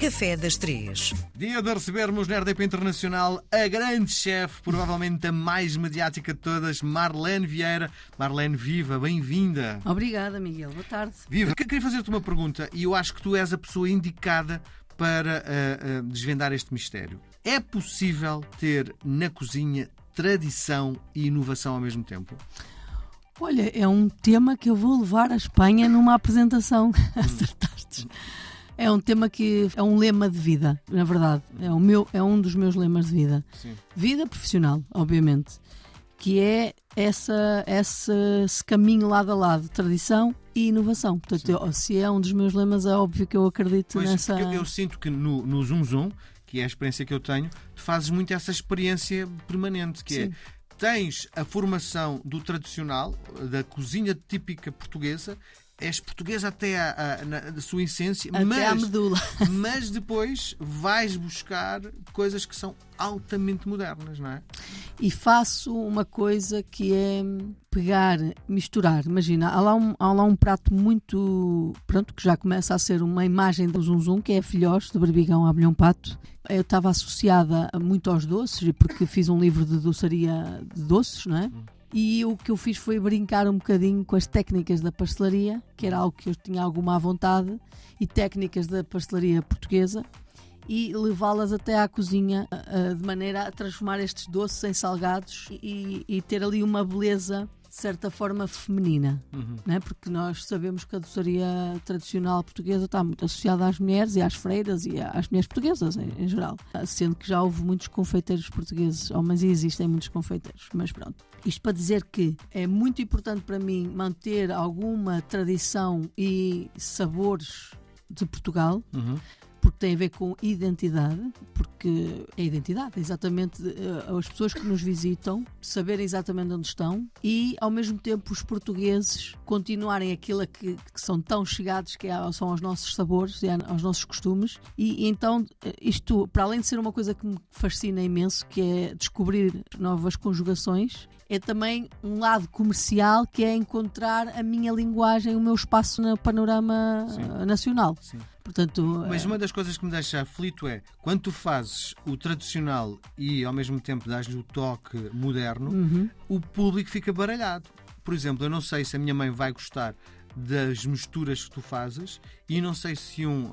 Café das Três. Dia de recebermos na RDP Internacional a grande chefe, provavelmente a mais mediática de todas, Marlene Vieira. Marlene, viva, bem-vinda. Obrigada, Miguel. Boa tarde. Viva. Queria fazer-te uma pergunta e eu acho que tu és a pessoa indicada para uh, uh, desvendar este mistério. É possível ter na cozinha tradição e inovação ao mesmo tempo? Olha, é um tema que eu vou levar à Espanha numa apresentação. Acertaste. É um tema que é um lema de vida, na verdade. É, o meu, é um dos meus lemas de vida. Sim. Vida profissional, obviamente. Que é essa, essa, esse caminho lado a lado, tradição e inovação. Portanto, eu, se é um dos meus lemas, é óbvio que eu acredito Pois, nessa. eu, eu sinto que no, no Zoom Zoom, que é a experiência que eu tenho, tu fazes muito essa experiência permanente, que Sim. é tens a formação do tradicional, da cozinha típica portuguesa, és portuguesa até à, à- na, sua essência, Até à mas, medula. mas depois vais buscar coisas que são altamente modernas, não é? E faço uma coisa que é pegar, misturar. Imagina, há lá um, há lá um prato muito. Pronto, que já começa a ser uma imagem do Zum Zum, que é a filhós de Barbigão a Abelhão Pato. Eu estava associada muito aos doces, porque fiz um livro de doçaria de doces, não é? E o que eu fiz foi brincar um bocadinho com as técnicas da pastelaria, que era algo que eu tinha alguma à vontade, e técnicas da pastelaria portuguesa, e levá-las até à cozinha ah, ah, de maneira a transformar estes doces em salgados e, e ter ali uma beleza de certa forma feminina, não é? porque nós sabemos que a doçaria tradicional portuguesa está muito associada às mulheres e às freiras e às mulheres portuguesas em, em geral, sendo que já houve muitos confeiteiros portugueses, homens e existem muitos confeiteiros, mas pronto. Isto para dizer que é muito importante para mim manter alguma tradição e sabores de Portugal, porque tem a ver com identidade, porque é identidade, exatamente eh, as pessoas que nos visitam saberem exatamente onde estão e ao mesmo tempo os portugueses continuarem aquilo a que, que são tão chegados que é- são aos nossos sabores e aos nossos costumes e, e então eh, isto para além de ser uma coisa que me fascina imenso que é descobrir novas conjugações é também um lado comercial que é encontrar a minha linguagem, o meu espaço no panorama Sim. nacional. Sim. Portanto, Mas eh, uma das coisas que me deixa aflito é quando tu fazes o tradicional e ao mesmo tempo dás-lhe o toque moderno, uhum. o público fica baralhado. Por exemplo, eu não sei se a minha mãe vai gostar das misturas que tu fazes e não sei se um,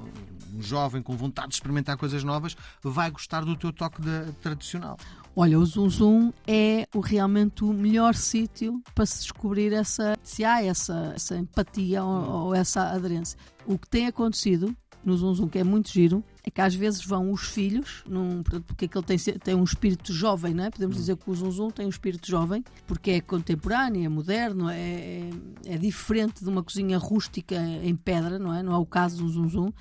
um jovem com vontade de experimentar coisas novas vai gostar do teu toque de- tradicional. Olha, o Zum Zum é o, realmente o melhor sítio para se descobrir essa, se há essa, essa empatia ou, ou essa aderência. O que tem acontecido no Zum Zum, que é muito giro, é que às vezes vão os filhos, num, porque aquele tem, se- tem um espírito jovem, não é? Podemos dizer que o Zum Zum tem um espírito jovem, porque é contemporâneo, é moderno, é, é, é diferente de uma cozinha rústica em pedra, não é? Não é o caso do Zum Zum.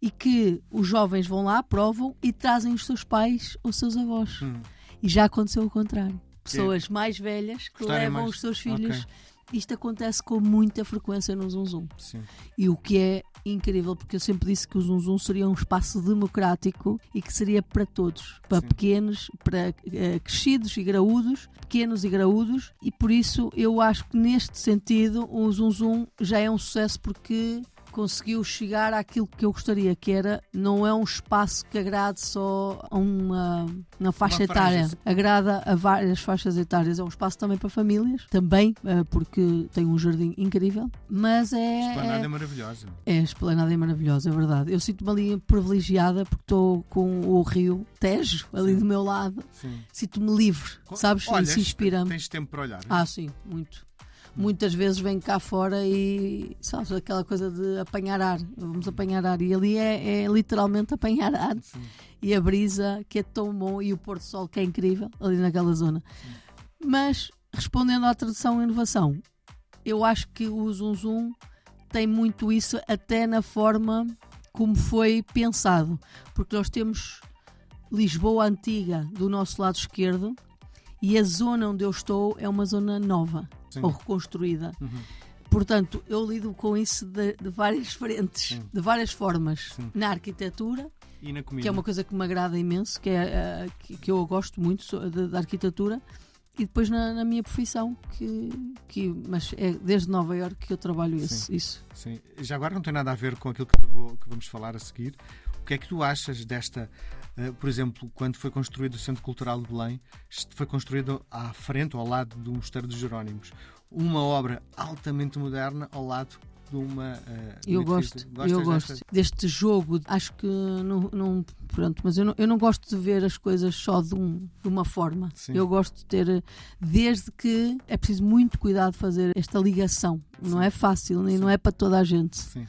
E que os jovens vão lá, provam e trazem os seus pais ou seus avós. E já aconteceu o contrário. Pessoas mais velhas que Gostarem levam mais. os seus filhos. Ok. Isto acontece com muita frequência no Zum Zum. Sim. E o que é incrível, porque eu sempre disse que o Zum Zum seria um espaço democrático e que seria para todos, para Sim. pequenos, para eh, crescidos e graúdos, pequenos e graúdos, e por isso eu acho que neste sentido o Zum Zum já é um sucesso porque conseguiu chegar àquilo que eu gostaria, que era não é um espaço que agrade só a uma, uma faixa Uma etária, sim. agrada a várias faixas etárias. É um espaço também para famílias, também, eh, porque tem um jardim incrível, mas é. Esplanada é- é maravilhosa. é, a esplanada é maravilhosa, é verdade. Eu sinto-me ali privilegiada porque estou com o rio Tejo ali do meu lado. Sim. Sinto-me livre, sabes? Olhas, Isso inspira-me. Tens tempo para olhar. Ah, sim, muito. Muitas vezes venho cá fora e, sabes, aquela coisa de apanhar ar. Vamos apanhar ar. E ali é, é literalmente apanhar ar. E a brisa, que é tão bom, e o pôr do sol, que é incrível, ali naquela zona. Mas, respondendo à tradução e inovação, eu acho que o Zum Zum tem muito isso até na forma como foi pensado. Porque nós temos Lisboa antiga do nosso lado esquerdo e a zona onde eu estou é uma zona nova Sim. ou reconstruída. Uhum. Portanto, eu lido com isso de, de várias frentes, Sim. de várias formas. Sim. Na arquitetura, E na comida. que é uma coisa que me agrada imenso, que, é, eh, que, que eu gosto muito da arquitetura, e depois na, na minha profissão, que, que, mas é desde Nova Iorque que eu trabalho esse, Sim. isso. Sim. Já agora não tem nada a ver com aquilo que, vou- que vamos falar a seguir. O que é que tu achas desta, uh, por exemplo, quando foi construído o Centro Cultural de Belém, foi construído à frente, ao lado do Mosteiro dos Jerónimos. Uma obra altamente moderna ao lado de uma. Uh, eu gosto, eu gosto desta? deste jogo. Acho que não, não, pronto, mas eu não, eu não gosto de ver as coisas só de, um, de uma forma. Sim. Eu gosto de ter, desde que é preciso muito cuidado fazer esta ligação. Sim. Não é fácil e não é para toda a gente. Sim.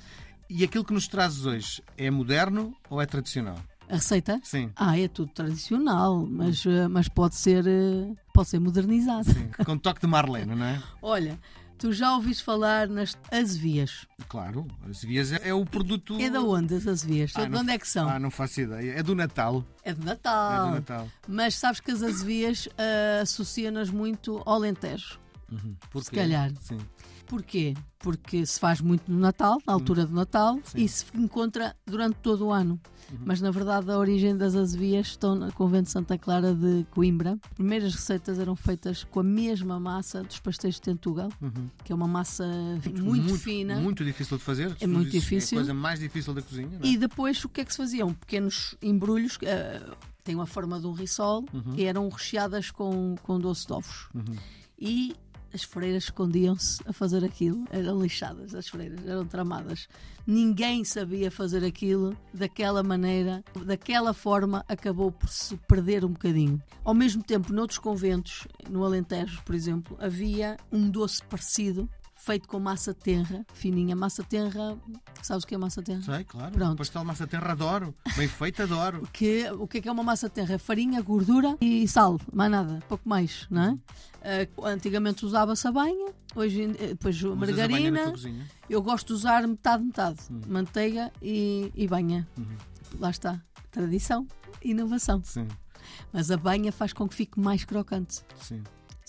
E aquilo que nos trazes hoje é moderno ou é tradicional? A receita? Sim. Ah, é tudo tradicional, mas, eh, mas pode ser eh, pode ser modernizado. Sim, com toque de Marlene, não é? Olha, Tu já ouviste falar nas azevias? Claro, azevias é, é o produto. É da onde as azevias? Ah, de onde é que são? Ah, não faço ideia. É do Natal. É do Natal. É do Natal. Mas sabes que as azevias uh, associam-nas muito ao Alentejo. Uhum. Se calhar. Sim. Porquê? Porque se faz muito no Natal, na altura do Natal, Sim. e se encontra durante todo o ano. Uhum. Mas na verdade a origem das azevias estão no convento de Santa Clara de Coimbra. As primeiras receitas eram feitas com a mesma massa dos pastéis de Tentugal, uhum. que é uma massa muito, muito, fina. Muito difícil de fazer. É muito difícil. É a coisa mais difícil da cozinha. É? E depois o que é que se faziam? Pequenos embrulhos. Uh, tem uma forma de um risol uhum. e eram recheadas com, com doce de ovos. Uhum. E as freiras escondiam-se a fazer aquilo, eram lixadas as freiras, eram tramadas. Ninguém sabia fazer aquilo daquela maneira, daquela forma, acabou por se perder um bocadinho. Ao mesmo tempo, noutros conventos, no Alentejo, por exemplo, havia um doce parecido, feito com massa tenra, fininha. Massa tenra, sabes o que é massa tenra? Sei, claro. Pronto. Pastel massa tenra adoro. Bem feito, adoro. que, o que é, que é uma massa tenra? Farinha, gordura e sal, mais nada, pouco mais, não é? Uh, antigamente usava-se a banha, hoje depois Usas margarina. Eu gosto de usar metade, metade. Uhum. Manteiga e, e banha. Uhum. Lá está. Tradição, inovação. Sim. Mas a banha faz com que fique mais crocante. Sim.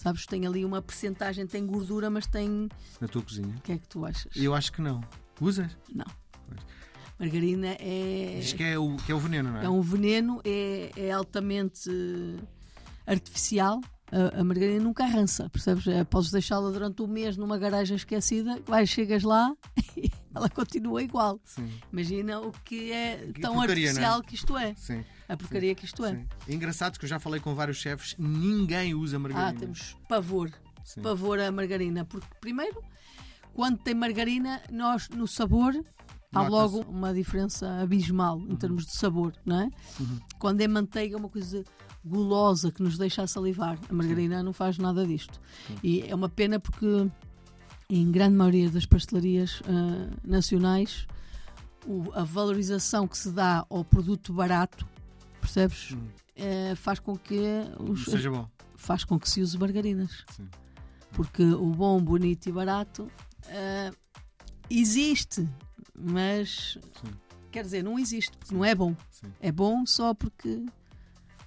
Sabes, tem ali uma percentagem, tem gordura, mas tem. Na tua cozinha? O que é que tu achas? Eu acho que não. Usas? Não. Pois. Margarina é. Diz que é o, que é o veneno, não é? É um veneno, é, é altamente artificial. A, a, margarina nunca arrança, percebes? É, podes deixá-la durante um mês numa garagem esquecida, vais, chegas lá e ela continua igual. Sim. Imagina o que é que tão porcaria, é? artificial é? que isto é. Sim a porcaria sim, que isto é. Sim. É engraçado que eu já falei com vários chefes, ninguém usa margarina. Ah, temos pavor. Sim. Pavor a margarina. Porque, primeiro, quando tem margarina, nós no sabor há logo uma diferença abismal em uhum. termos de sabor, não é? Uhum. Quando é manteiga, é uma coisa gulosa que nos deixa a salivar. A margarina não faz nada disto. E é uma pena porque em grande maioria das pastelarias uh, nacionais o, a valorização que se dá ao produto barato percebes? Hum. É, faz com que os, seja bom. Faz com que se use margarinas. Sim. Porque o bom, bonito e barato uh, existe, mas Sim. quer dizer, não existe, porque Sim. não é bom. É bom só porque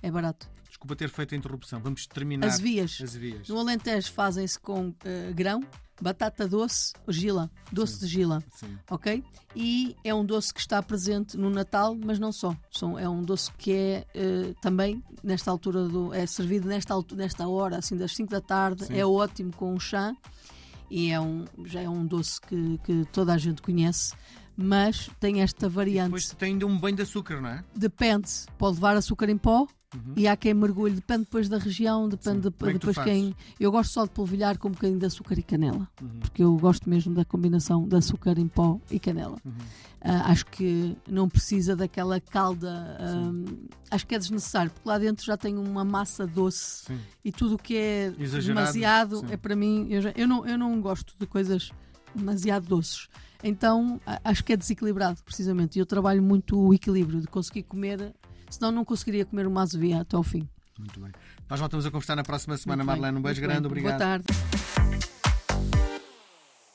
é barato. Desculpa ter feito a interrupção. Vamos terminar as vias. As vias. No Alentejo fazem-se com uh, grão, batata doce, gila, doce Sim. de gila, Sim. ok? E é um doce que está presente no Natal, mas não só. São, é um doce que é uh, também nesta altura do é servido nesta nesta hora, assim das 5 da tarde. Sim. É ótimo com o chá e é um já é um doce que, que toda a gente conhece. Mas tem esta variante. E depois tem ainda um banho de açúcar, não é? Depende. Pode levar açúcar em pó Uhum. E há quem mergulhe, depende depois da região, depende Sim, de, depois quem. Eu gosto só de polvilhar com um bocadinho de açúcar e canela, uhum. porque eu gosto mesmo da combinação de açúcar em pó e canela. Uhum. Uh, acho que não precisa daquela calda, uh, acho que é desnecessário, porque lá dentro já tem uma massa doce Sim. e tudo o que é Exagerado. demasiado Sim. é para mim. Eu, já, eu, não, eu não gosto de coisas demasiado doces. Então acho que é desequilibrado, precisamente. E eu trabalho muito o equilíbrio de conseguir comer senão não conseguiria comer uma azevia até ao fim. Muito bem. Nós voltamos a conversar na próxima semana, Marlene. Um beijo grande, obrigado. Boa tarde.